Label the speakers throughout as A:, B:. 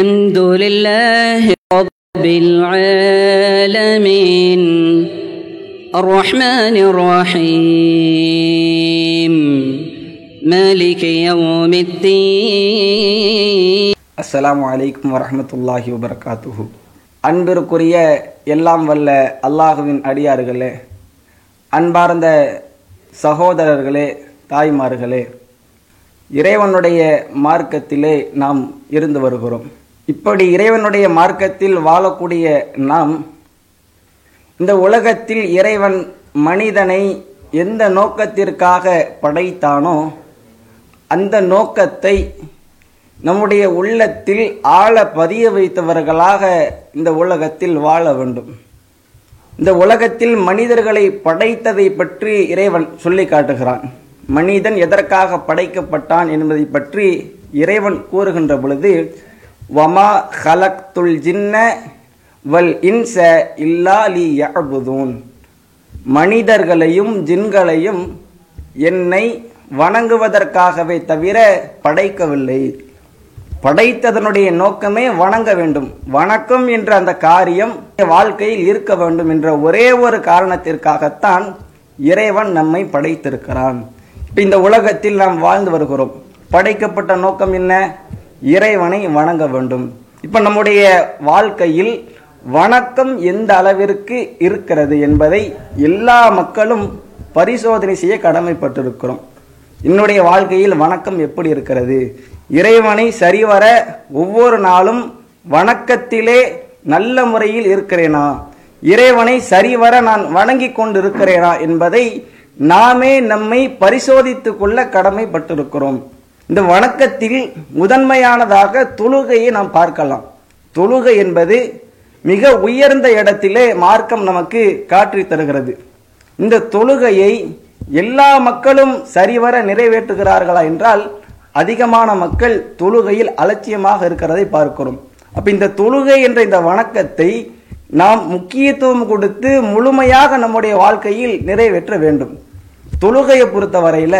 A: الحمد لله رب العالمين الرحمن الرحيم مالك يوم الدين
B: அஸ்ஸலாமு அலைக்கும் வரஹ்மத்துல்லாஹி வபரகாத்துஹு அன்பிற்குரிய எல்லாம் வல்ல அல்லாஹுவின் அடியார்களே அன்பார்ந்த சகோதரர்களே தாய்மார்களே இறைவனுடைய மார்க்கத்திலே நாம் இருந்து வருகிறோம் இப்படி இறைவனுடைய மார்க்கத்தில் வாழக்கூடிய நாம் இந்த உலகத்தில் இறைவன் மனிதனை எந்த நோக்கத்திற்காக படைத்தானோ அந்த நோக்கத்தை நம்முடைய உள்ளத்தில் ஆழ பதிய வைத்தவர்களாக இந்த உலகத்தில் வாழ வேண்டும். இந்த உலகத்தில் மனிதர்களை படைத்ததை பற்றி இறைவன் சொல்லி காட்டுகிறான். மனிதன் எதற்காக படைக்கப்பட்டான் என்பதை பற்றி இறைவன் கூறுகின்ற பொழுது வமா ஹலக்துல் ஜின்ன வல் இன்ச இல்லா லி யஅபுதூன். மனிதர்களையும் ஜின்களையும் என்னை வணங்குவதற்காகவே தவிர படைக்கவில்லை. படைத்ததனுடைய நோக்கமே வணங்க வேண்டும். வணக்கம் என்ற அந்த காரியம் வாழ்க்கையில் இருக்க வேண்டும் என்ற ஒரே ஒரு காரணத்திற்காகத்தான் இறைவன் நம்மை படைத்திருக்கிறான். இப்போ இந்த உலகத்தில் நாம் வாழ்ந்து வருகிறோம். படைக்கப்பட்ட நோக்கம் என்ன? இறைவனை வணங்க வேண்டும். இப்போ நம்முடைய வாழ்க்கையில் வணக்கம் எந்த அளவிற்கு இருக்கிறது என்பதை எல்லா மக்களும் பரிசோதனை செய்ய கடமைப்பட்டிருக்கிறோம். என்னுடைய வாழ்க்கையில் வணக்கம் எப்படி இருக்கிறது? இறைவனை சரிவர ஒவ்வொரு நாளும் வணக்கத்திலே நல்ல முறையில் இருக்கிறேனா? இறைவனை சரிவர நான் வணங்கி கொண்டிருக்கிறேனா என்பதை நாமே நம்மை பரிசோதித்துக் கொள்ள கடமைப்பட்டிருக்கிறோம். இந்த வணக்கத்தில் முதன்மையானதாக தொழுகையை நாம் பார்க்கலாம். தொழுகை என்பது மிக உயர்ந்த இடத்திலே மார்க்கம் நமக்கு காற்றி தருகிறது. இந்த தொழுகையை எல்லா மக்களும் சரிவர நிறைவேற்றுகிறார்களா என்றால் அதிகமான மக்கள் தொழுகையில் அலட்சியமாக இருக்கிறதை பார்க்கிறோம். அப்ப இந்த தொழுகை என்ற இந்த வணக்கத்தை நாம் முக்கியத்துவம் கொடுத்து முழுமையாக நம்முடைய வாழ்க்கையில் நிறைவேற்ற வேண்டும். தொழுகையை பொறுத்தவரையில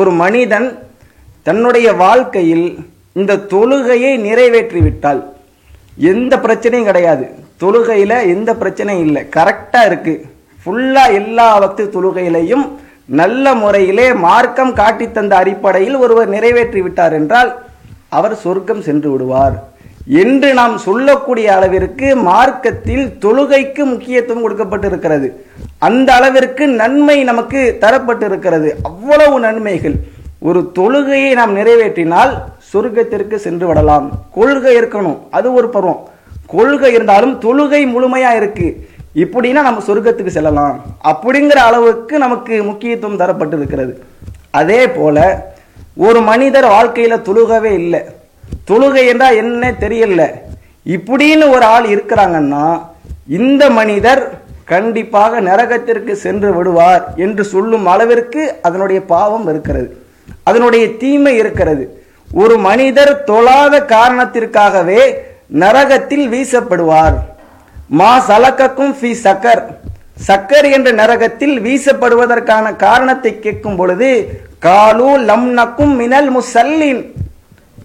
B: ஒரு மனிதன் தன்னுடைய வாழ்க்கையில் இந்த தொழுகையை நிறைவேற்றிவிட்டால் எந்த பிரச்சனையும் கிடையாது. தொழுகையில் எந்த பிரச்சனையும் இல்லை. கரெக்டாக இருக்குது ஃபுல்லாக எல்லா வக்து தொழுகையிலையும் நல்ல முறையிலே மார்க்கம் காட்டி தந்த அடிப்படையில் ஒருவர் நிறைவேற்றி விட்டார் என்றால் அவர் சொர்க்கம் சென்று விடுவார். என்று நாம் சொல்லக்கூடிய அளவிற்கு மார்க்கத்தில் தொழுகைக்கு முக்கியத்துவம் கொடுக்கப்பட்டிருக்கிறது. அந்த அளவிற்கு நன்மை நமக்கு தரப்பட்டிருக்கிறது. அவ்வளவு நன்மைகள். ஒரு தொழுகையை நாம் நிறைவேற்றினால் சொர்க்கத்திற்கு சென்று விடலாம். கொள்கை இருக்கணும். அது ஒரு பருவம். கொள்கை இருந்தாலும் தொழுகை முழுமையா இருக்கு. இப்படின்னா நம்ம சொர்க்கத்துக்கு செல்லலாம். அப்படிங்கிற அளவுக்கு நமக்கு முக்கியத்துவம் தரப்பட்டிருக்கிறது. அதே போல ஒரு மனிதர் வாழ்க்கையில தொழுகவே இல்லை. தொழுகை என்றால் என்ன தெரியல. இப்படின்னு ஒரு ஆள் இருக்கிறாங்கன்னா இந்த மனிதர் கண்டிப்பாக நரகத்திற்கு சென்று விடுவார் என்று சொல்லும் அளவிற்கு அதனுடைய பாவம் இருக்கிறது. அதனுடைய தீமை இருக்கிறது. ஒரு மனிதர் தொழாத காரணத்திற்காகவே நரகத்தில் வீசப்படுவார். மா சலக்கக்கும் ஃபி சக்கர். சக்கர் என்ற நரகத்தில் வீசப்படுவதற்கான காரணத்தை கேட்கும் பொழுது காலு லம் நக்கும் மினல் முசல்லின்.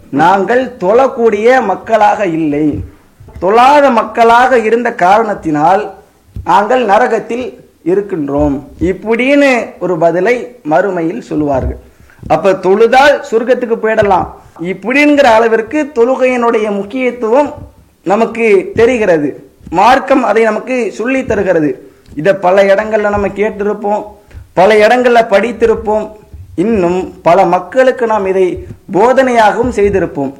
B: நாங்கள் தொழக்கூடிய மக்களாக இல்லை. தொழாத மக்களாக இருந்த காரணத்தினால் நாங்கள் நரகத்தில் இருக்கின்றோம். இப்படின்னு ஒரு பதிலை மறுமையில் சொல்லுவார்கள். அப்ப தொழுதால் சொர்க்கத்துக்கு போயிடலாம். இப்படிங்கிற அளவிற்கு தொழுகையினுடைய முக்கியத்துவம் நமக்கு தெரிகிறது. மார்க்கம் அதை நமக்கு சொல்லி தருகிறது. இதை பல இடங்கள்ல நம்ம கேட்டிருப்போம். பல இடங்கள்ல படித்திருப்போம். இன்னும் பல மக்களுக்கு நாம் இதை போதனையாகவும் செய்திருப்போம்.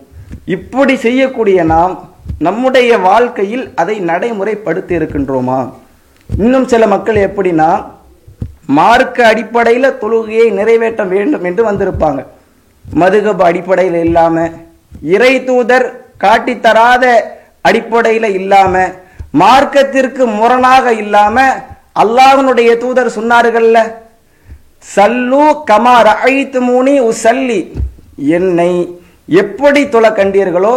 B: இப்படி செய்யக்கூடிய நாம் நம்முடைய வாழ்க்கையில் அதை நடைமுறைப்படுத்தி இருக்கின்றோமா? இன்னும் சில மக்கள் எப்படின்னா மார்க்க அடிப்படையில் தொழுகையை நிறைவேற்ற வேண்டும் என்று வந்திருப்பாங்க. மதுகப அடிப்படையில் இல்லாமல் இறை தூதர் காட்டித்தராத அடிப்படையில் இல்லாமல் மார்க்கத்திற்கு முரணாக இல்லாமல் அல்லாஹனுடைய தூதர் சொன்னார்கள்ல சல்லு கமார் ரஐத்து மூனி உசல்லி. என்னை எப்படி தொழ கண்டீர்களோ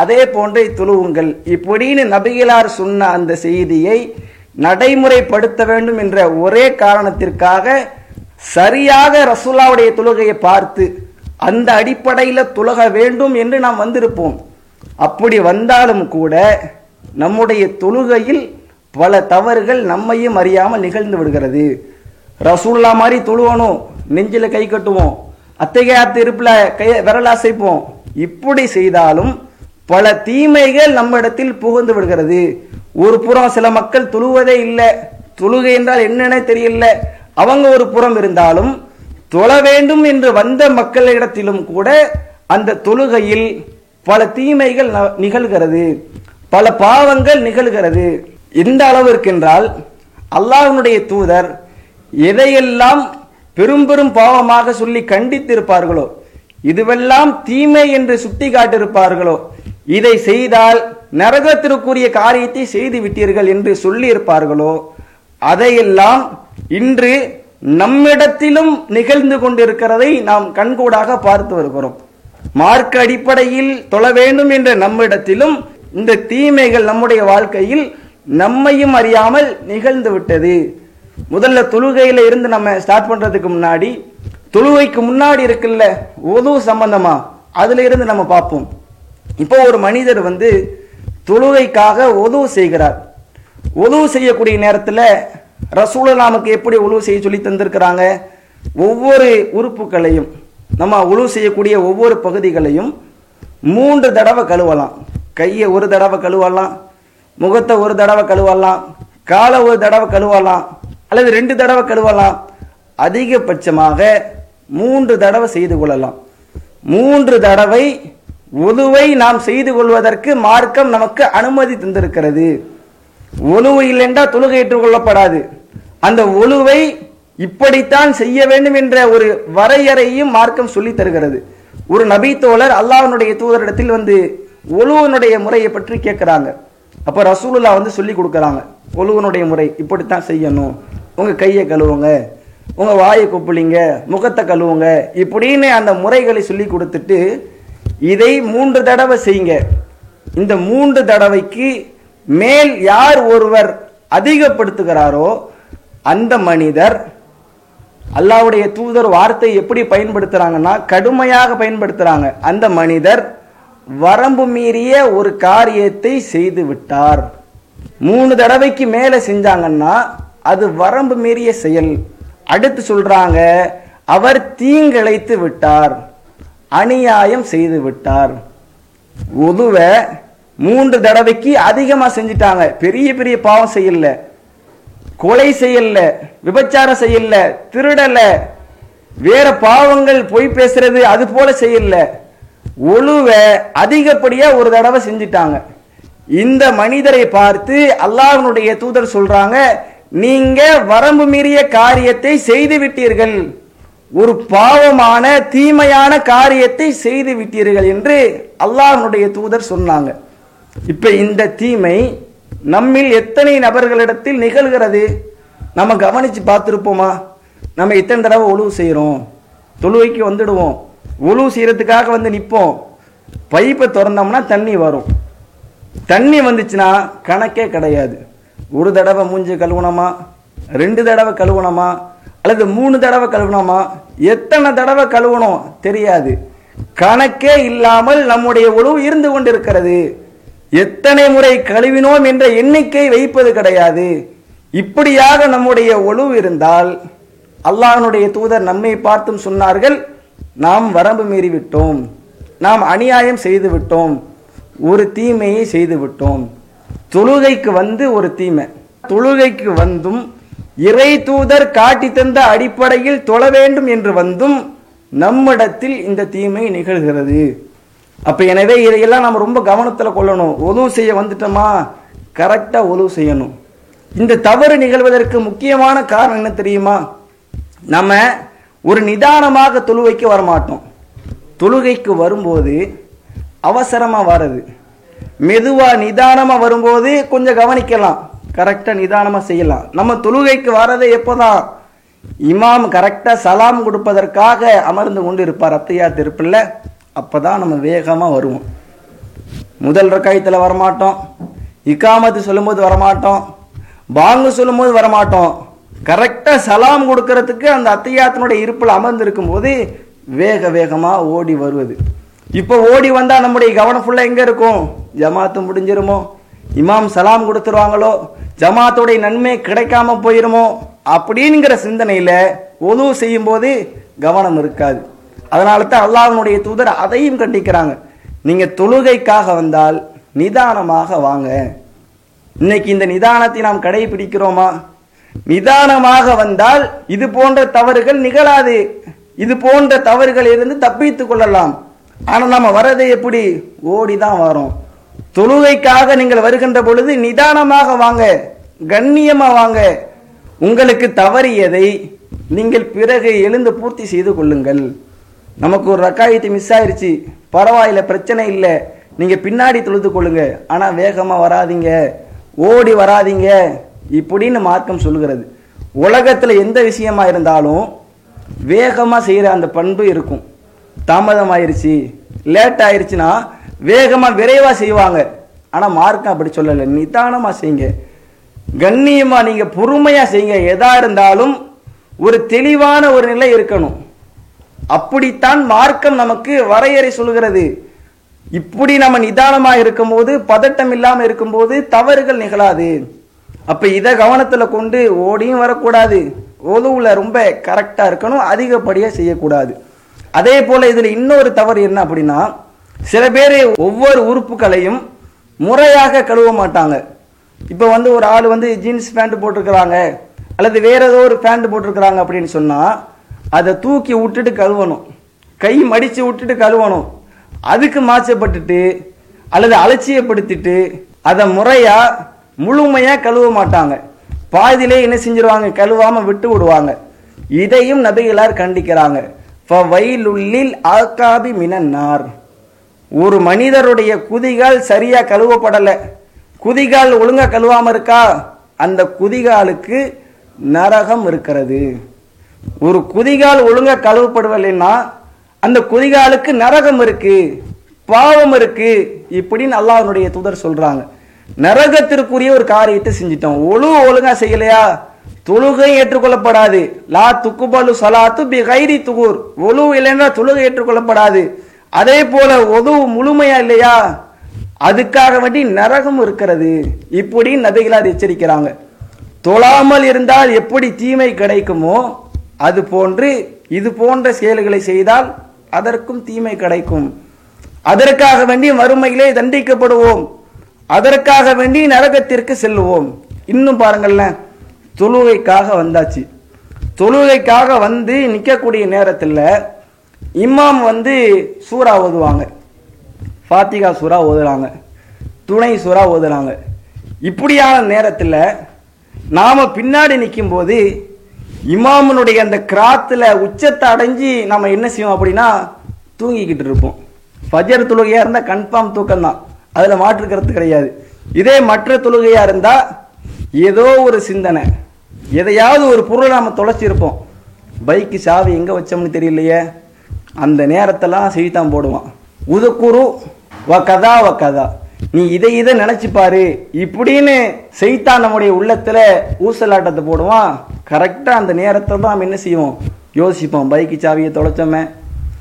B: அதே போன்றே துழுவுங்கள். இப்படின்னு நபிகளார் சொன்ன அந்த செய்தியை நடைமுறைப்படுத்த வேண்டும் என்ற ஒரே காரணத்திற்காக சரியாக ரசூல்லாவுடைய தொழுகையை பார்த்து அந்த அடிப்படையில் துலக வேண்டும் என்று நாம் வந்திருப்போம். அப்படி வந்தாலும் கூட நம்முடைய தொழுகையில் பல தவறுகள் நம்மையும் அறியாமல் நிகழ்ந்து விடுகிறது. ரசூல்லா மாதிரி தொழுவணும் நெஞ்சில் கை கட்டுவோம் அத்தைகையாத்து இருப்பில் கை விரல் அசைப்போம். இப்படி செய்தாலும் பல தீமைகள் நம்மிடத்தில் புகுந்து விடுகிறது. ஒரு புறம் சில மக்கள் தொழுவதே இல்லை. தொழுகை என்றால் என்னென்ன தெரியல. அவங்க ஒரு புறம் இருந்தாலும் தொழ வேண்டும் என்று வந்த மக்களிடத்திலும் கூட அந்த தொழுகையில் பல தீமைகள் ந- நிகழ்கிறது. பல பாவங்கள் நிகழ்கிறது. எந்த அளவிற்கு என்றால் அல்லாஹனுடைய தூதர் எதையெல்லாம் பெரும் பெரும் பாவமாக சொல்லி கண்டித்திருப்பார்களோ இதுவெல்லாம் தீமை என்று சுட்டி காட்டிருப்பார்களோ இதை செய்தால் நரகத்திற்குரிய காரியத்தை செய்து விட்டீர்கள் என்று சொல்லியிருப்பார்களோ? அதையெல்லாம் இன்று நம்மிடத்திலும் நிகழ்ந்து கொண்டிருக்கிறதை நாம் கண்கூடாக பார்த்து வருகிறோம். மார்க்க அடிப்படையில் தொழ வேண்டும் என்ற நம்மிடத்திலும் இந்த தீமைகள் நம்முடைய வாழ்க்கையில் நம்மையும் அறியாமல் நிகழ்ந்து விட்டது. முதல்ல தொழுகையில இருந்து நம்ம ஸ்டார்ட் பண்றதுக்கு முன்னாடி தொழுகைக்கு முன்னாடி இருக்குல்ல உது சம்பந்தமா? அதுல இருந்து நம்ம பார்ப்போம். இப்போ ஒரு மனிதர் வந்து தொழுகைக்காக உதவு செய்கிறார். உதவு செய்யக்கூடிய நேரத்தில் ரசூல நமக்கு எப்படி உழவு செய்ய சொல்லி தந்திருக்கிறாங்க? ஒவ்வொரு உறுப்புகளையும் நம்ம உழவு செய்யக்கூடிய ஒவ்வொரு பகுதிகளையும் மூன்று தடவை கழுவலாம். கையை ஒரு தடவை கழுவலாம் முகத்தை ஒரு தடவை கழுவலாம் காலை ஒரு தடவை கழுவலாம் அல்லது ரெண்டு தடவை கழுவலாம். அதிகபட்சமாக மூன்று தடவை செய்து கொள்ளலாம். மூன்று தடவை உதுவை நாம் செய்து கொள்வதற்கு மார்க்கம் நமக்கு அனுமதி தந்திருக்கிறது. ஒழுவு இல்லைண்டா தொழுகை ஏற்றுக்கொள்ளப்படாது அந்த ஒழுவை இப்படித்தான் செய்ய வேண்டும் என்ற ஒரு வரையறையும் மார்க்கம் சொல்லி தருகிறது. ஒரு நபி தோழர் அல்லாஹனுடைய தூதரிடத்தில் வந்து ஒழுவனுடைய முறையை பற்றி கேட்கிறாங்க. அப்ப ரசூலுல்லா வந்து சொல்லி கொடுக்குறாங்க. ஒழுவனுடைய முறை இப்படித்தான் செய்யணும். உங்க கையை கழுவுங்க. உங்க வாயை கொப்புளிங்க. முகத்தை கழுவுங்க. இப்படின்னு அந்த முறைகளை சொல்லி கொடுத்துட்டு இதை மூன்று தடவை செய்யுங்க. இந்த மூன்று தடவைக்கு மேல் யார் ஒருவர் அதிகப்படுத்துகிறாரோ அந்த மனிதர் அல்லாவுடைய தூதர் வார்த்தை எப்படி பயன்படுத்துறாங்கன்னா கடுமையாக பயன்படுத்துறாங்க. அந்த மனிதர் வரம்பு மீறிய ஒரு காரியத்தை செய்து விட்டார். மூணு தடவைக்கு மேலே செஞ்சாங்கன்னா அது வரம்பு மீறிய செயல். அடுத்து சொல்றாங்க அவர் தீங்கிழைத்து விட்டார். அநியாயம் செய்து விட்டார். உதுவ மூன்று தடவைக்கு அதிகமா செஞ்சிட்டாங்க. பெரிய பெரிய பாவம் செய்யல. கொலை செய்யல. விபச்சாரம் செய்யல. திருடல. வேற பாவங்கள் பொய் பேசுறது அது போல செய்யல. ஒழுவ அதிகப்படியா ஒரு தடவை செஞ்சிட்டாங்க. இந்த மனிதரை பார்த்து அல்லாஹனுடைய தூதர் சொல்றாங்க நீங்க வரம்பு மீறிய காரியத்தை செய்து விட்டீர்கள். ஒரு பாவமான தீமையான காரியத்தை செய்து விட்டீர்கள் என்று அல்லாஹனுடைய தூதர் சொன்னாங்க. இப்ப இந்த தீமை நம்மில் எத்தனை நபர்களிடத்தில் நிகழ்கிறது? நம்ம கவனிச்சு பார்த்துருப்போமா? நம்ம இத்தனை தடவை ஒழுவு செய்கிறோம் தொழுவைக்கு வந்துடுவோம் ஒழுவு செய்கிறதுக்காக வந்து நிற்போம் பைப்பை திறந்தோம்னா தண்ணி வரும். தண்ணி வந்துச்சுன்னா கணக்கே கிடையாது. ஒரு தடவை மூஞ்சி கழுவுனோமா? ரெண்டு தடவை கழுவுனோமா? அல்லது மூணு தடவை கழுவுனோமா? எத்தனை தடவை கழுவணும் தெரியாது. கணக்கே இல்லாமல் நம்முடைய உழவு இருந்து கொண்டிருக்கிறது. எத்தனை முறை கழுவினோம் என்ற எண்ணிக்கை வைப்பது கிடையாது. இப்படியாக நம்முடைய ஒழுவு இருந்தால் அல்லாஹனுடைய தூதர் நம்மை பார்த்தும் சொன்னார்கள் நாம் வரம்பு மீறிவிட்டோம். நாம் அநியாயம் செய்துவிட்டோம். ஒரு தீமையை செய்துவிட்டோம். தொழுகைக்கு வந்து ஒரு தீமை. தொழுகைக்கு வந்தும் இறை தூதர் காட்டி தந்த அடிப்படையில் தொழ வேண்டும் என்று வந்தும் நம்மிடத்தில் இந்த தீமை நிகழ்கிறது. அப்ப எனவே இதையெல்லாம் நம்ம ரொம்ப கவனத்துல கொள்ளணும். உதவு செய்ய வந்துட்டோமா? கரெக்டா உதவு செய்யணும். இந்த தவறு நிகழ்வதற்கு முக்கியமான காரணம் என்ன தெரியுமா? நம்ம ஒரு நிதானமாக தொழுகைக்கு வரமாட்டோம். தொழுகைக்கு வரும்போது அவசரமா வர்றது மெதுவா நிதானமா வரும்போது கொஞ்சம் கவனிக்கலாம். கரெக்டாக நிதானமாக செய்யலாம். நம்ம தொழுகைக்கு வரதே எப்போதான்? இமாம் கரெக்டாக சலாம் கொடுப்பதற்காக அமர்ந்து கொண்டு இருப்பார் அத்தையா திருப்பில்ல. அப்பதான் நம்ம வேகமாக வருவோம். முதல் ரக்காயத்தில் வரமாட்டோம். இக்காமத்து சொல்லும்போது வரமாட்டோம். பாங்கு சொல்லும்போது வரமாட்டோம். கரெக்டாக சலாம் கொடுக்கறதுக்கு அந்த அத்தையாத்தினுடைய இருப்பில் அமர்ந்து இருக்கும்போது வேக வேகமாக ஓடி வருவது. இப்போ ஓடி வந்தால் நம்முடைய கவனம் ஃபுல்லாக எங்கே இருக்கும்? ஜமாத்து முடிஞ்சிருமோ? இமாம் சலாம் கொடுத்துருவாங்களோ? ஜமாத்துடைய நன்மை கிடைக்காம போயிருமோ? அப்படிங்கிற சிந்தனையில் ஒது செய்யும் போது கவனம் இருக்காது. அதனால தான் அல்லாஹனுடைய தூதர் அதையும் கண்டிக்கிறாங்க. நீங்கள் தொழுகைக்காக வந்தால் நிதானமாக வாங்க. இன்னைக்கு இந்த நிதானத்தை நாம் கடைபிடிக்கிறோமா? நிதானமாக வந்தால் இது போன்ற தவறுகள் நிகழாது. இது போன்ற தவறுகளிலிருந்து தப்பித்துக் கொள்ளலாம். ஆனால் நம்ம வரது எப்படி? ஓடி தான் வரோம் தொழுகைக்காக நீங்கள் வருகின்ற பொழுது நிதானமாக வாங்க கண்ணியமாக வாங்க. உங்களுக்கு தவறியதை நீங்கள் பிறகு எழுந்து பூர்த்தி செய்து கொள்ளுங்கள். நமக்கு ஒரு ரக்காயத்து மிஸ் ஆயிடுச்சு பரவாயில்ல பிரச்சனை இல்லை. நீங்கள் பின்னாடி தொழுது கொள்ளுங்க. ஆனால் வேகமாக வராதீங்க. ஓடி வராதீங்க. இப்படின்னு மார்க்கம் சொல்லுகிறது. உலகத்தில் எந்த விஷயமா இருந்தாலும் வேகமாக செய்கிற அந்த பண்பு இருக்கும். தாமதம் ஆயிடுச்சு லேட் ஆயிடுச்சுன்னா வேகமாக விரைவாக செய்வாங்க. ஆனால் மார்க்கம் அப்படி சொல்லலை. நிதானமாக செய்யுங்க. கண்ணியமாக நீங்கள் பொறுமையாக செய்யுங்க. எதா இருந்தாலும் ஒரு தெளிவான ஒரு நிலை இருக்கணும். அப்படித்தான் மார்க்கம் நமக்கு வரையறை சொல்கிறது இப்படி நம்ம நிதானமாக இருக்கும்போது பதட்டம் இல்லாமல் இருக்கும்போது தவறுகள் நிகழாது. அப்போ இதை கவனத்தில் கொண்டு ஓடியும் வரக்கூடாது. ஒதுவுல ரொம்ப கரெக்டாக இருக்கணும். அதிகப்படியாக செய்யக்கூடாது. அதே போல் இதில் இன்னொரு தவறு என்ன அப்படின்னா சில பேர் ஒவ்வொரு உறுப்புகளையும் முறையாக கழுவ மாட்டாங்க. இப்போ வந்து ஒரு ஆள் வந்து ஜீன்ஸ் பேண்ட் போட்டிருக்கிறாங்க அல்லது வேற ஏதோ ஒரு பேண்ட் போட்டிருக்கிறாங்க அப்படின்னு சொன்னால் அதை தூக்கி விட்டுட்டு கழுவணும். கை மடித்து விட்டுட்டு கழுவணும். அதுக்கு மாச்சப்பட்டுட்டு அல்லது அலட்சியப்படுத்திட்டு அதை முறையாக முழுமையாக கழுவ மாட்டாங்க. பாதியிலே என்ன செஞ்சிருவாங்க? கழுவாமல் விட்டு விடுவாங்க. இதையும் நபிகளார் கண்டிக்கிறாங்க. வயலுள்ளில் ஆக்காபி மினன்னார். ஒரு மனிதருடைய குதிகால் சரியாக கழுவப்படலை. குதிகால் ஒழுங்காக கழுவாமல் இருக்கா? அந்த குதிகாலுக்கு நரகம் இருக்கிறது. ஒரு குதிகால் ஒழுங்காக கழுவப்படவில்லைன்னா அந்த குதிகாலுக்கு நரகம் இருக்கு பாவம் இருக்கு இப்படின்னு அல்லாஹனுடைய தூதர் சொல்றாங்க. நரகத்திற்குரிய ஒரு காரியத்தை செஞ்சிட்டோம். ஒழு ஒழுங்கா செய்யலையா? தொழுகை ஏற்றுக்கொள்ளப்படாது. லா துக்குபாலு சலாத்து பி கைரி துகூர். ஒழு இல்லைன்னா தொழுகை ஏற்றுக்கொள்ளப்படாது. அதே போல உது முழுமையா இல்லையா? அதுக்காக வேண்டி நரகம் இருக்கிறது. இப்படி நபிகளார் எச்சரிக்கிறாங்க. தொழாமல் இருந்தால் எப்படி தீமை கிடைக்குமோ அது போன்று இது போன்ற செயல்களை செய்தால் அதற்கும் தீமை கிடைக்கும். அதற்காக வேண்டி மறுமையிலே தண்டிக்கப்படுவோம். அதற்காக வேண்டி நரகத்திற்கு செல்லுவோம். இன்னும் பாருங்களேன் தொழுகைக்காக வந்தாச்சு. தொழுகைக்காக வந்து நிற்கக்கூடிய நேரத்தில் இமாம் வந்து சூறா ஓதுவாங்க. ஃபாத்திகா சூறா ஓதுறாங்க. துணை சூறா ஓதுறாங்க. இப்படியான நேரத்தில் நாம் பின்னாடி நிற்கும் போது இமாமனுடைய அந்த கிராத்தில் உச்சத்தை அடைஞ்சு நம்ம என்ன செய்வோம் அப்படின்னா தூங்கிக்கிட்டு இருப்போம். ஃபஜர் தொழுகையாக இருந்தால் கன்ஃபார்ம் தூக்கம் தான் அதில் மாற்று கருத்து கிடையாது. இதே மற்ற தொழுகையாக இருந்தால் ஏதோ ஒரு சிந்தனை எதையாவது ஒரு பொருளை நாம் தொலைச்சிருப்போம். பைக்கு சாவி எங்கே வச்சோம்னு தெரியலையே. அந்த நேரத்தெல்லாம் செய்தான் போடுவான். உதக்குரு வ கதா வ கதா நீ இதை இதை நினைச்சு பாரு. இப்படின்னு செய்தான் நம்முடைய உள்ளத்துல ஊசலாட்டத்தை போடுவான். கரெக்டா அந்த நேரத்தை தான் நம்ம என்ன செய்வோம்? யோசிப்போம். பைக்கு சாவியை தொலைச்சோமே?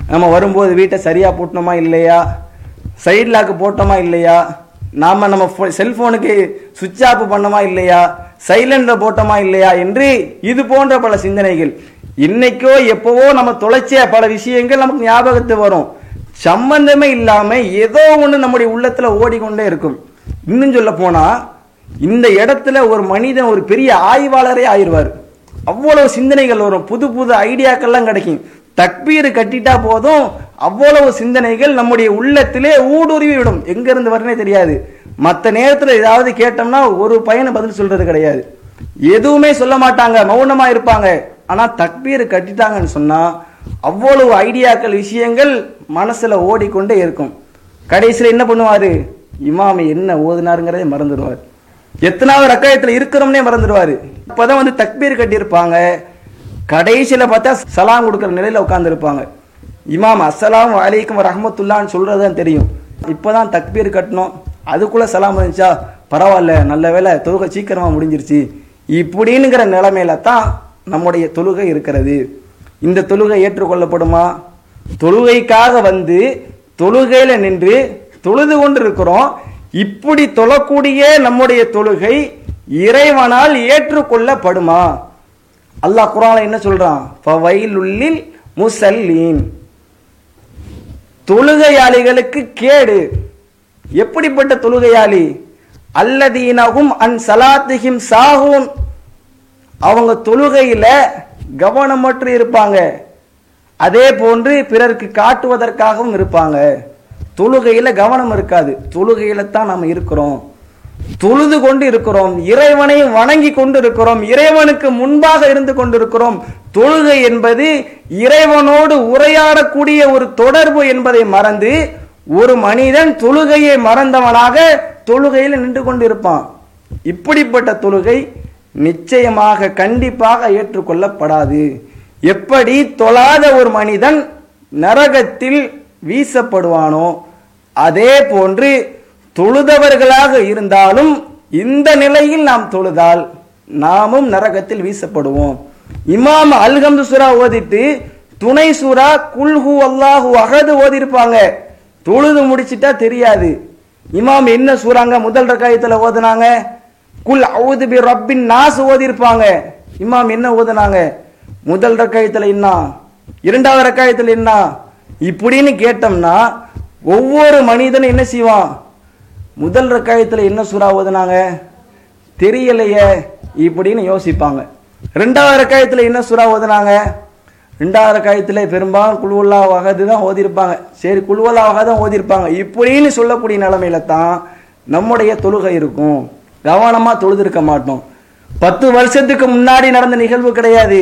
B: நம்ம வரும்போது வீட்டை சரியா பூட்டினோமா இல்லையா? சைடு லாக்கு போட்டோமா இல்லையா? நாம நம்ம செல்போனுக்கு சுவிட்ச் ஆஃப் பண்ணோமா இல்லையா? சைலண்டில் போட்டோமா இல்லையா? என்று இது போன்ற பல சிந்தனைகள். இன்னைக்கோ எப்பவோ நம்ம தொலைச்ச பல விஷயங்கள் நமக்கு ஞாபகத்து வரும். சம்பந்தமே இல்லாம ஏதோ ஒன்று நம்முடைய உள்ளத்துல ஓடிக்கொண்டே இருக்கும். இன்னும் சொல்ல போனா இந்த இடத்துல ஒரு மனிதன் ஒரு பெரிய ஆய்வாளரே ஆயிடுவார். அவ்வளவு சிந்தனைகள் வரும். புது புது ஐடியாக்கள்லாம் கிடைக்கும். தக்பீர் கட்டிட்டா போதும். அவ்வளவு சிந்தனைகள் நம்முடைய உள்ளத்திலே ஊடுருவி விடும் எங்க இருந்து வரனே தெரியாது. மற்ற நேரத்தில் ஏதாவது கேட்டோம்னா ஒரு பையனை பதில் சொல்றது கிடையாது. எதுவுமே சொல்ல மாட்டாங்க. மௌனமா இருப்பாங்க. ஆனால் தக்பீர் கட்டிட்டாங்கன்னு சொன்னால் அவ்வளவு ஐடியாக்கள் விஷயங்கள் மனசில் ஓடிக்கொண்டே இருக்கும். கடைசியில் என்ன பண்ணுவார்? இமாமை என்ன ஓதுனாருங்கிறதே மறந்துடுவார். எத்தனாவது ரக்காயத்தில் இருக்கிறோம்னே மறந்துடுவார். இப்போதான் வந்து தக்பீர் கட்டியிருப்பாங்க. கடைசியில் பார்த்தா சலாம் கொடுக்குற நிலையில் உட்காந்துருப்பாங்க இமாம் அஸ்ஸலாம் வலைக்கும் ரஹமத்துல்லான்னு சொல்கிறது தான் தெரியும். இப்போ தான் தக்பீர் கட்டணும். அதுக்குள்ளே சலாம் இருந்துச்சா? பரவாயில்ல நல்ல வேலை தொழுகை சீக்கிரமாக முடிஞ்சிருச்சு. இப்படின்னுங்கிற நிலைமையில தான் நம்முடைய தொழுகை இருக்கிறது. இந்த தொழுகை ஏற்றுக்கொள்ளப்படுமா? தொழுகைக்காக வந்து தொழுகையில் நின்று தொழுது கொண்டு இருக்கிறோம் இப்படி தொழக்கூடிய நம்முடைய தொழுகை இறைவனால் ஏற்றுக்கொள்ளப்படுமா? அல்லாஹ் குரான் என்ன சொல்றான்? ஃபவைலுல்லில் முசல்லீன். தொழுகையாளிகளுக்கு கேடு. எப்படிப்பட்ட தொழுகையாளி? அல்லதீனகும் அன் சலாத்திஹிம் சாகூன் அவங்க தொழுகையில் கவனமற்று இருப்பாங்க. அதே போன்று பிறருக்கு காட்டுவதற்காகவும் இருப்பாங்க. தொழுகையில் கவனம் இருக்காது. தொழுகையில் தான் நம்ம இருக்கிறோம். தொழுது கொண்டு இருக்கிறோம். இறைவனை வணங்கி கொண்டு இருக்கிறோம். இறைவனுக்கு முன்பாக இருந்து கொண்டிருக்கிறோம். தொழுகை என்பது இறைவனோடு உரையாடக்கூடிய ஒரு தொடர்பு என்பதை மறந்து ஒரு மனிதன் தொழுகையை மறந்தவனாக தொழுகையில் நின்று கொண்டிருப்பான். இப்படிப்பட்ட தொழுகை நிச்சயமாக கண்டிப்பாக ஏற்றுக்கொள்ளப்படாது. எப்படி தொழாத ஒரு மனிதன் நரகத்தில் வீசப்படுவானோ அதே போன்று தொழுதவர்களாக இருந்தாலும் இந்த நிலையில் நாம் தொழுதால் நாமும் நரகத்தில் வீசப்படுவோம். இமாம் அல்ஹம்து சுரா ஓதிட்டு துணை சூரா குல்ஹு அல்லாஹு அகது ஓதிருப்பாங்க. தொழுது முடிச்சிட்டா தெரியாது. இமாம் என்ன சூறாங்க முதல் ரக்காயத்தில் ஓதுனாங்க? குல் அவுது பி ரப்பின் நாஸ் ஓதிருப்பாங்க இமாம் என்ன ஓதுனாங்க? முதல் ரக்காயத்தில் என்ன? இரண்டாவது ரக்காயத்தில் என்ன? இப்படின்னு கேட்டோம்னா ஒவ்வொரு மனிதனும் என்ன செய்வான்? முதல் ரக்காயத்தில் என்ன சூறா ஓதுனாங்க? தெரியலையே இப்படின்னு யோசிப்பாங்க. ரெண்டாவது ரக்காயத்தில் என்ன சூறா ஓதுனாங்க? ரெண்டாவது காயத்தில் பெரும்பாலும் குழுவல்லா வகது தான் ஓதிருப்பாங்க சரி குழுவல்லா வகை தான் ஓதிருப்பாங்க இப்படின்னு சொல்லக்கூடிய நிலமையில தான் நம்முடைய தொழுகை இருக்கும். கவனமாக தொழுதிருக்க மாட்டோம். பத்து வருஷத்துக்கு முன்னாடி நடந்த நிகழ்வு கிடையாது.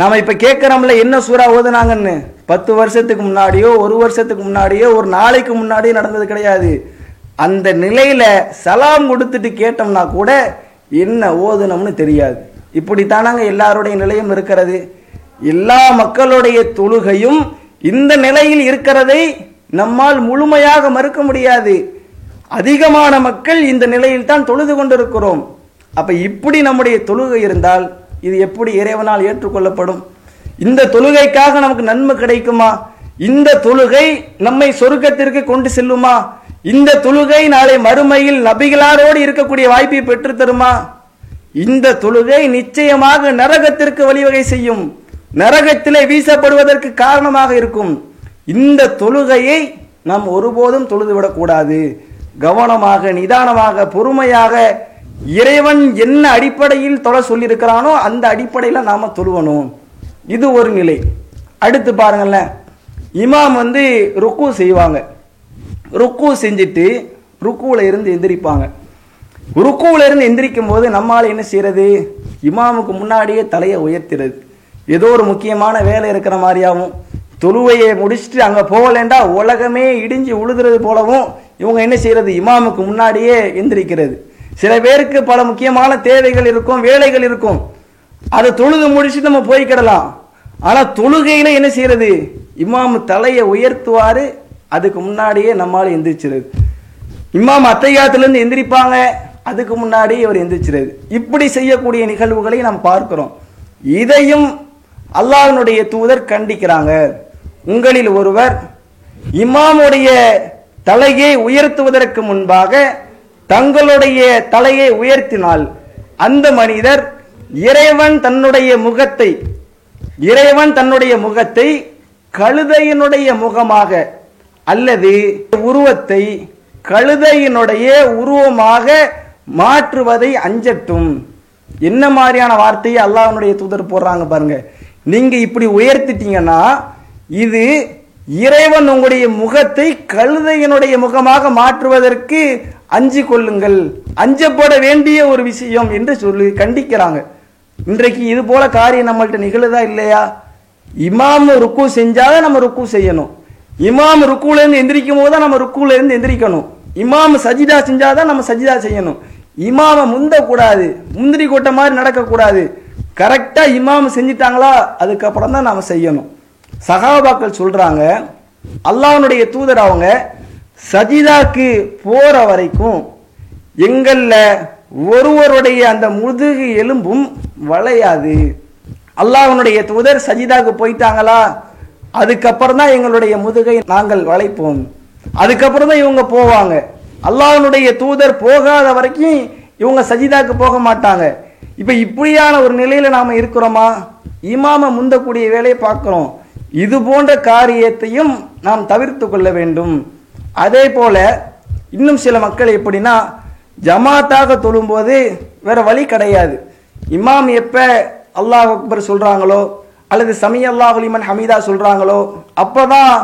B: நாம் இப்போ கேட்குறோம்ல என்ன சூறா ஓதுனாங்கன்னு? பத்து வருஷத்துக்கு முன்னாடியோ ஒரு வருஷத்துக்கு முன்னாடியோ ஒரு நாளைக்கு முன்னாடியோ நடந்தது கிடையாது. அந்த நிலையில் சலாம் கொடுத்துட்டு கேட்டோம்னா கூட என்ன ஓதுனோம்னு தெரியாது. இப்படித்தானாங்க எல்லாருடைய நிலையும் இருக்கிறது. எல்லா மக்களுடைய தொழுகையும் இந்த நிலையில் இருக்கிறதை நம்மால் முழுமையாக மறுக்க முடியாது. அதிகமான மக்கள் இந்த நிலையில் தான் தொழுது கொண்டிருக்கிறோம். அப்ப இப்படி நம்முடைய தொழுகை இருந்தால் இது எப்படி இறைவனால் ஏற்றுக்கொள்ளப்படும்? இந்த தொழுகைக்காக நமக்கு நன்மை கிடைக்குமா? இந்த தொழுகை நம்மை சொர்க்கத்திற்கு கொண்டு செல்லுமா? இந்த தொழுகை நாளை மறுமையில் நபிகளாரோடு இருக்கக்கூடிய வாய்ப்பை பெற்று தருமா? இந்த தொழுகை நிச்சயமாக நரகத்திற்கு வழிவகை செய்யும். நரகத்திலே வீசப்படுவதற்கு காரணமாக இருக்கும். இந்த தொழுகையை நாம் ஒருபோதும் தொழுதுவிடக்கூடாது. கவனமாக நிதானமாக பொறுமையாக இறைவன் என்ன அடிப்படையில் தொலை சொல்லியிருக்கிறானோ அந்த அடிப்படையில் நாம் தொழுவணும். இது ஒரு நிலை. அடுத்து பாருங்களேன். இமாம் வந்து ருக்கு செய்வாங்க. ருக்கு செஞ்சுட்டு ருக்குவில் இருந்து எந்திரிப்பாங்க. ருக்குவில் இருந்து எந்திரிக்கும் போது நம்மால் என்ன செய்யறது? இமாமுக்கு முன்னாடியே தலையை உயர்த்துறது. ஏதோ ஒரு முக்கியமான வேலை இருக்கிற மாதிரியாகவும் தொழுவையை முடிச்சுட்டு அங்கே போகலேண்டா உலகமே இடிஞ்சு உழுதுறது போலவும் இவங்க என்ன செய்யறது? இமாமுக்கு முன்னாடியே எந்திரிக்கிறது. சில பேருக்கு பல முக்கியமான தேவைகள் இருக்கும் வேலைகள் இருக்கும். அதை தொழுது முடிச்சுட்டு நம்ம போய்க்கிடலாம் ஆனால் தொழுகையில என்ன செய்யறது? இமாம் தலையை உயர்த்துவார் அதுக்கு முன்னாடியே நம்மால் எந்திரிச்சிருது. இமாம் அத்தையாத்துலேருந்து எந்திரிப்பாங்க அதுக்கு முன்னாடி இவர் எந்திரிச்சிருது. இப்படி செய்யக்கூடிய நிகழ்வுகளை நாம் பார்க்கிறோம். இதையும் அல்லாஹனுடைய தூதர் கண்டிக்கிறாங்க. உங்களில் ஒருவர் இமாமுடைய தலையை உயர்த்துவதற்கு முன்பாக தங்களுடைய தலையை உயர்த்தினால் அந்த மனிதர் இறைவன் தன்னுடைய முகத்தை இறைவன் தன்னுடைய முகத்தை கழுதையினுடைய முகமாக அல்லது உருவத்தை கழுதையினுடைய உருவமாக மாற்றுவதை அஞ்சட்டும். என்ன மாதிரியான வார்த்தையை அல்லாஹனுடைய தூதர் போடுறாங்க பாருங்க. நீங்க இப்படி உயர்த்திட்டீங்கன்னா இது இறைவன் உங்களுடைய முகத்தை கழுதையினுடைய முகமாக மாற்றுவதற்கு அஞ்சு கொள்ளுங்கள். அஞ்சப்பட வேண்டிய ஒரு விஷயம் என்று சொல்லி கண்டிக்கிறாங்க. இன்றைக்கு இது போல காரியம் நம்மள்ட்ட நிகழுதா இல்லையா? இமாம் ருக்கு செஞ்சாதான் நம்ம ருக்கு செய்யணும். இமாம் ருக்குல இருந்து எந்திரிக்கும் போது தான் நம்ம ருக்குல இருந்து எந்திரிக்கணும். இமாம் சஜிதா செஞ்சாதான் நம்ம சஜிதா செய்யணும். இமாம முந்தக்கூடாது. முந்திரி கொட்ட மாதிரி நடக்கக்கூடாது. கரெக்டா இமாம் செஞ்சிட்டாங்களா? அதுக்கப்புறம் தான் நாம செய்யணும். சகாபாக்கள் சொல்றாங்க அல்லாஹனுடைய தூதர் அவங்க சஜிதாக்கு போற வரைக்கும் எங்கள்ல ஒருவருடைய அந்த முதுகு எலும்பும் வளையாது. அல்லாஹனுடைய தூதர் சஜிதாக்கு போயிட்டாங்களா? அதுக்கப்புறம் தான் எங்களுடைய முதுகை நாங்கள் வளைப்போம். அதுக்கப்புறம் தான் இவங்க போவாங்க. அல்லாஹனுடைய தூதர் போகாத வரைக்கும் இவங்க சஜிதாக்கு போக மாட்டாங்க. இப்போ இப்படியான ஒரு நிலையில் நாம் இருக்கிறோமா? இமாம முந்தக்கூடிய வேலையை பார்க்குறோம். இது போன்ற காரியத்தையும் நாம் தவிர்த்து கொள்ள வேண்டும். அதே போல இன்னும் சில மக்கள் எப்படின்னா ஜமாத்தாக தொழும்போது வேற வழி கிடையாது. இமாம் எப்ப அல்லாஹ் அக்பர் சொல்றாங்களோ அல்லது சமி அல்லாஹ் அலிமன் ஹமீதா சொல்றாங்களோ அப்பதான்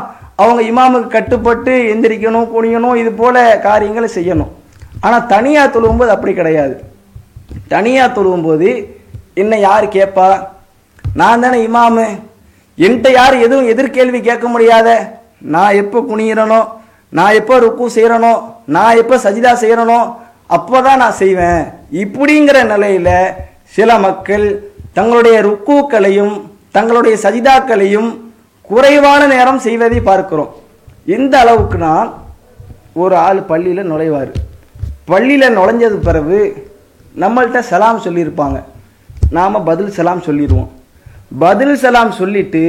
B: அவங்க இமாமுக்கு கட்டுப்பட்டு எந்திரிக்கணும் குனியணும் இது போல காரியங்களை செய்யணும். ஆனால் தனியாக தொழும்போது அப்படி கிடையாது. தனியாக தொழும்போது என்ன யார் கேட்பா நான் தானே இமாமு. என்கிட்ட யார் எதுவும் எதிர்கேள்வி கேட்க முடியாத? நான் எப்போ குனியிறனோ? நான் எப்போ ருக்கு செய்கிறனோ நான் எப்போ சஜிதா செய்கிறனோ அப்போ தான் நான் செய்வேன். இப்படிங்கிற நிலையில் சில மக்கள் தங்களுடைய ருக்கூக்களையும் தங்களுடைய சஜிதாக்களையும் குறைவான நேரம் செய்வதை பார்க்கிறோம். எந்த அளவுக்குனா ஒரு ஆள் பள்ளியில் நுழைவார்? பள்ளியில் நுழைஞ்சது பிறகு நம்மள்கிட்ட சலாம் சொல்லியிருப்பாங்க. நாம் பதில் சலாம் சொல்லிடுவோம். பதில் சலாம் சொல்லிட்டு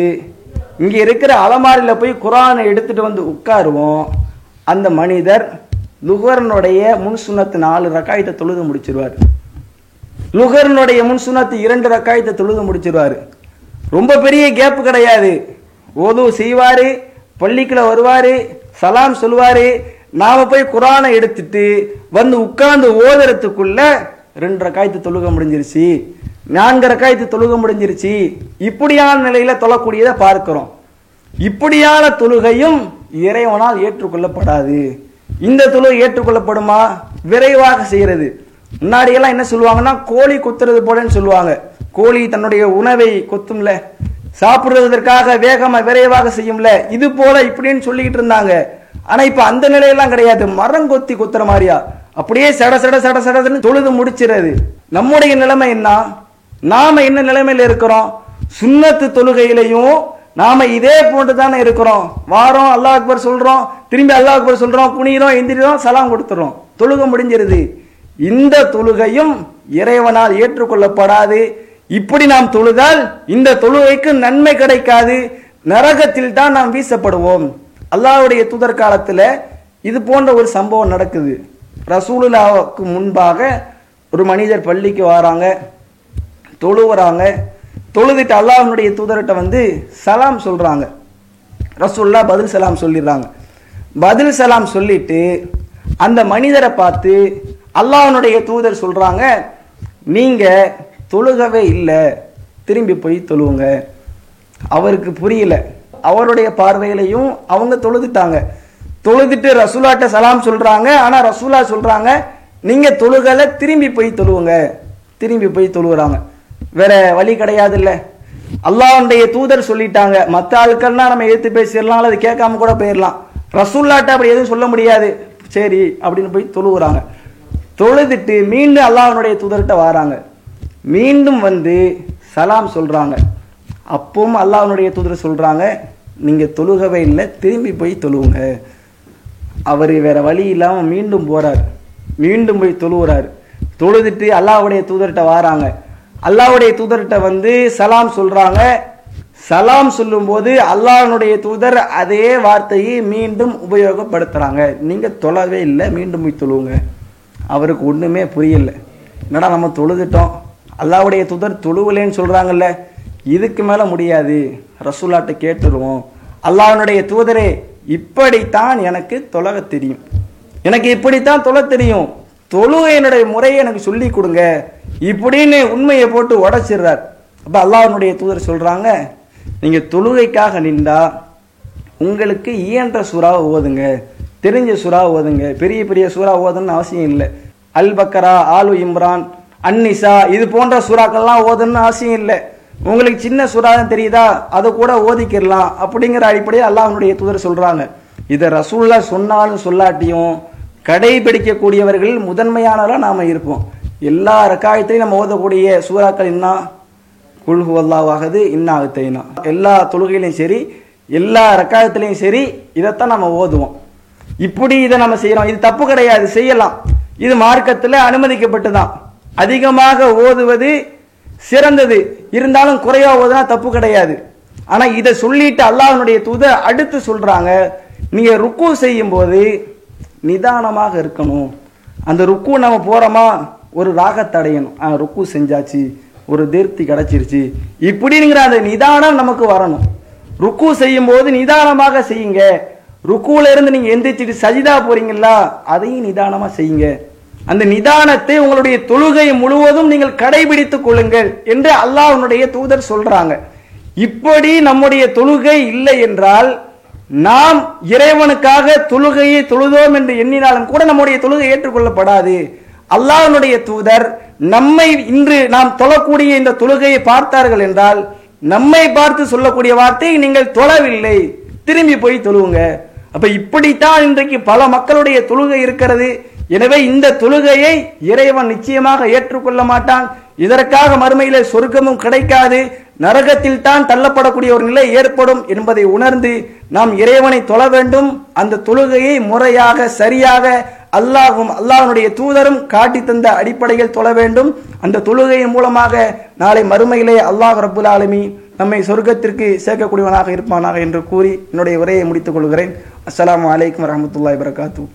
B: இங்கே இருக்கிற அலமாரியில் போய் குரானை எடுத்துட்டு வந்து உட்காருவோம். அந்த மனிதர் லுகரனுடைய முன் சுண்ணத்து நாலு ரக்காயத்தை தொழுது முடிச்சிருவார். லுகரனுடைய முன் சுண்ணத்து இரண்டு ரக்காயத்தை தொழுது முடிச்சிருவாரு. ரொம்ப பெரிய கேப்பு கிடையாது. ஓது செய்வார் பள்ளிக்குள்ள வருவார் சலாம் சொல்லுவார். நாம் போய் குரானை எடுத்துட்டு வந்து உட்கார்ந்து ஓதுறதுக்குள்ள ரெண்டு ரக்காயத்து தொழுக முடிஞ்சிருச்சு. நான்கு ரக்காயத்து தொழுக முடிஞ்சிருச்சு. இப்படியான நிலையில தொழக்கூடியதை பார்க்கிறோம். இப்படியான தொழுகையும் இறைவனால் ஏற்றுக்கொள்ளப்படாது. இந்த தொழுகை ஏற்றுக்கொள்ளப்படுமா? விரைவாக செய்கிறது. முன்னாடியெல்லாம் என்ன சொல்லுவாங்கன்னா கோழி கொத்துறது போலன்னு சொல்லுவாங்க. கோழி தன்னுடைய உணவை கொத்தும்ல. சாப்பிடுவதற்காக வேகமாக விரைவாக செய்யும்ல. இது போல இப்படின்னு சொல்லிக்கிட்டு இருந்தாங்க. ஆனால் இப்போ அந்த நிலையெல்லாம் கிடையாது. மரம் கொத்தி கொத்துற மாதிரியா? அப்படியே சட சட சட சடன்னு தொழுது முடிச்சிறது நம்முடைய நிலைமை என்ன? நாம் என்ன நிலைமையில் இருக்கிறோம்? சுண்ணத்து தொழுகையிலையும் நாம் இதே போன்று தானே இருக்கிறோம். வாரோம் அல்லாஹ் அக்பர் சொல்கிறோம் திரும்பி அல்லாஹ் அக்பர் சொல்கிறோம் குனிகிறோம் எந்திரிறோம் சலாம் கொடுத்துறோம். தொழுக முடிஞ்சிருது. இந்த தொழுகையும் இறைவனால் ஏற்றுக்கொள்ளப்படாது. இப்படி நாம் தொழுதால் இந்த தொழுகைக்கு நன்மை கிடைக்காது. நரகத்தில் தான் நாம் வீசப்படுவோம். அல்லாஹ்வுடைய தூதர் காலத்தில் இது போன்ற ஒரு சம்பவம் நடக்குது. ரசூலுல்லாவுக்கு முன்பாக ஒரு மனிதர் பள்ளிக்கு வராங்க. தொழுவுறாங்க. தொழுதுட்டு அல்லாஹனுடைய தூதர்கிட்ட வந்து சலாம் சொல்கிறாங்க ரசூல்லா பதில் சலாம் சொல்லிடுறாங்க. பதில் சலாம் சொல்லிட்டு அந்த மனிதரை பார்த்து அல்லாஹனுடைய தூதர் சொல்கிறாங்க நீங்கள் தொழுகவே இல்லை திரும்பி போய் தொழுவுங்க. அவருக்கு புரியல. அவருடைய பார்வையிலையும் அவங்க தொழுதுட்டாங்க. தொழுதுட்டு ரசூலாட்ட சலாம் சொல்கிறாங்க ஆனால் ரசூலா சொல்கிறாங்க நீங்கள் தொழுகலை திரும்பி போய் தொழுவுங்க. திரும்பி போய் தொழுகிறாங்க வேற வழி கிடையாது இல்லை அல்லாவுடைய தூதர் சொல்லிட்டாங்க. மற்ற ஆட்கள்னா நம்ம எடுத்து பேசிடலாம் அல்லது கேட்காம கூட போயிடலாம். ரசூல்லாட்ட அப்படி எதுவும் சொல்ல முடியாது. சரி அப்படின்னு போய் தொழுகிறாங்க தொழுதுட்டு மீண்டும் அல்லாஹனுடைய தூதர்கிட்ட வராங்க. மீண்டும் வந்து சலாம் சொல்கிறாங்க அப்பவும் அல்லாஹனுடைய தூதர் சொல்கிறாங்க நீங்கள் தொழுகவே இல்லை திரும்பி போய் தொழுவுங்க. அவர் வேற வழி இல்லாமல் மீண்டும் போகிறார் மீண்டும் போய் தொழுகிறார் தொழுதுட்டு அல்லாஹுடைய தூதர்கிட்ட வராங்க. அல்லாவுடைய தூதர்கிட்ட வந்து சலாம் சொல்கிறாங்க சலாம் சொல்லும்போது அல்லாஹனுடைய தூதர் அதே வார்த்தையை மீண்டும் உபயோகப்படுத்துகிறாங்க நீங்கள் தொழவே இல்லை மீண்டும் போய் தொழுவுங்க. அவருக்கு ஒன்றுமே புரியல. என்னடா நம்ம தொழுதுட்டோம்? அல்லாவுடைய தூதர் தொழுவலேன்னு சொல்கிறாங்கல்ல இதுக்கு மேலே முடியாது. ரசூலாட்ட கேட்டுருவோம். அல்லாஹனுடைய தூதரே இப்படித்தான் எனக்கு தொலக தெரியும். எனக்கு இப்படித்தான் தொலை தெரியும். தொழுகையினுடைய முறையை எனக்கு சொல்லி கொடுங்க. இப்படின்னு உண்மையை போட்டு உடச்சிடுறார். அப்போ அல்லாஹனுடைய தூதர் சொல்கிறாங்க நீங்கள் தொழுகைக்காக நின்றா உங்களுக்கு இயன்ற சுறா ஓதுங்க. தெரிஞ்ச சுறா ஓதுங்க. பெரிய பெரிய சுறா ஓதுன்னு அவசியம் இல்லை. அல் பக்கரா ஆலு இம்ரான் அன்னிசா இது போன்ற சுறாக்கள்லாம் ஓதுன்னு அவசியம் இல்லை. உங்களுக்கு சின்ன சுறா தான் தெரியுதா? அதை கூட ஓதிக்கிடலாம் அப்படிங்கிற அடிப்படையில் அல்லாஹனுடைய தூதர் சொல்கிறாங்க இதை ரசூல்லா சொன்னாலும் சொல்லாட்டியும் கடைபிடிக்கக்கூடியவர்கள் முதன்மையானவர்களாக நாம் இருப்போம். எல்லா ரக்காயத்தையும் நம்ம ஓதக்கூடிய சூறாக்கள் என்ன குல்ஹு அல்லாவாகுது இன்னாகுத்தைனா எல்லா தொழுகையிலையும் சரி எல்லா ரக்காயத்துலையும் சரி இதைத்தான் நம்ம ஓதுவோம். இப்படி இதை நம்ம செய்யறோம். இது தப்பு கிடையாது செய்யலாம். இது மார்க்கத்தில் அனுமதிக்கப்பட்டு தான் அதிகமாக ஓதுவது சிறந்தது. இருந்தாலும் குறைவாக ஓதுனா தப்பு கிடையாது. ஆனால் இதை சொல்லிட்டு அல்லாஹனுடைய தூத அடுத்து சொல்கிறாங்க நீங்கள் ருக்கு செய்யும் போது நிதானமாக இருக்கணும். அந்த ருக்கு நம்ம போகிறோமா ஒரு ராகத்தை அடையணும். ஆ, ருக்கு செஞ்சாச்சு ஒரு தீர்த்தி கிடைச்சிருச்சு. இப்படிங்கிற அந்த நிதானம் நமக்கு வரணும். ருக்கு செய்யும் போது நிதானமாக செய்யுங்க. ருக்குல இருந்து நீங்க எந்திரிச்சிட்டு சஜிதா போறீங்களா அதையும் நிதானமா செய்யுங்க. அந்த நிதானத்தை உங்களுடைய தொழுகை முழுவதும் நீங்கள் கடைபிடித்துக் கொள்ளுங்கள் என்று அல்லாஹனுடைய தூதர் சொல்றாங்க. இப்படி நம்முடைய தொழுகை இல்லை என்றால் நாம் இறைவனுக்காக தொழுகையை தொழுதோம் என்று எண்ணினாலும் கூட நம்முடைய தொழுகை ஏற்றுக்கொள்ளப்படாது. அல்லாஹனுடைய தூதர் நம்மை இன்று நாம் தொழக்கூடிய இந்த தொழுகையை பார்த்தார்கள் என்றால் நம்மை பார்த்து சொல்லக்கூடிய வார்த்தை நீங்கள் தொழவில்லை. திரும்பி போய் தொழுவுங்க. அப்ப இப்படித்தான் இன்றைக்கு பல மக்களுடைய தொழுகை இருக்கிறது. எனவே இந்த தொழுகையை இறைவன் நிச்சயமாக ஏற்றுக்கொள்ள மாட்டான். இதற்காக மறுமையில சொர்க்கமும் கிடைக்காது. நரகத்தில் தான் தள்ளப்படக்கூடிய ஒரு நிலை ஏற்படும் என்பதை உணர்ந்து நாம் இறைவனை தொழ வேண்டும். அந்த தொழுகையை முறையாக சரியாக அல்லாஹும் அல்லாஹனுடைய தூதரும் காட்டி தந்த அடிப்படையில் தொழ வேண்டும். அந்த தொழுகையின் மூலமாக நாளை மறுமையிலே அல்லாஹ் ரபுல் ஆலமி நம்மை சொர்க்கத்திற்கு சேர்க்கக்கூடியவனாக இருப்பானாக என்று கூறி என்னுடைய உரையை முடித்துக் கொள்கிறேன். அஸ்லாம் வலைக்கம் வரமத்துல்லாய் வரகாத்தூ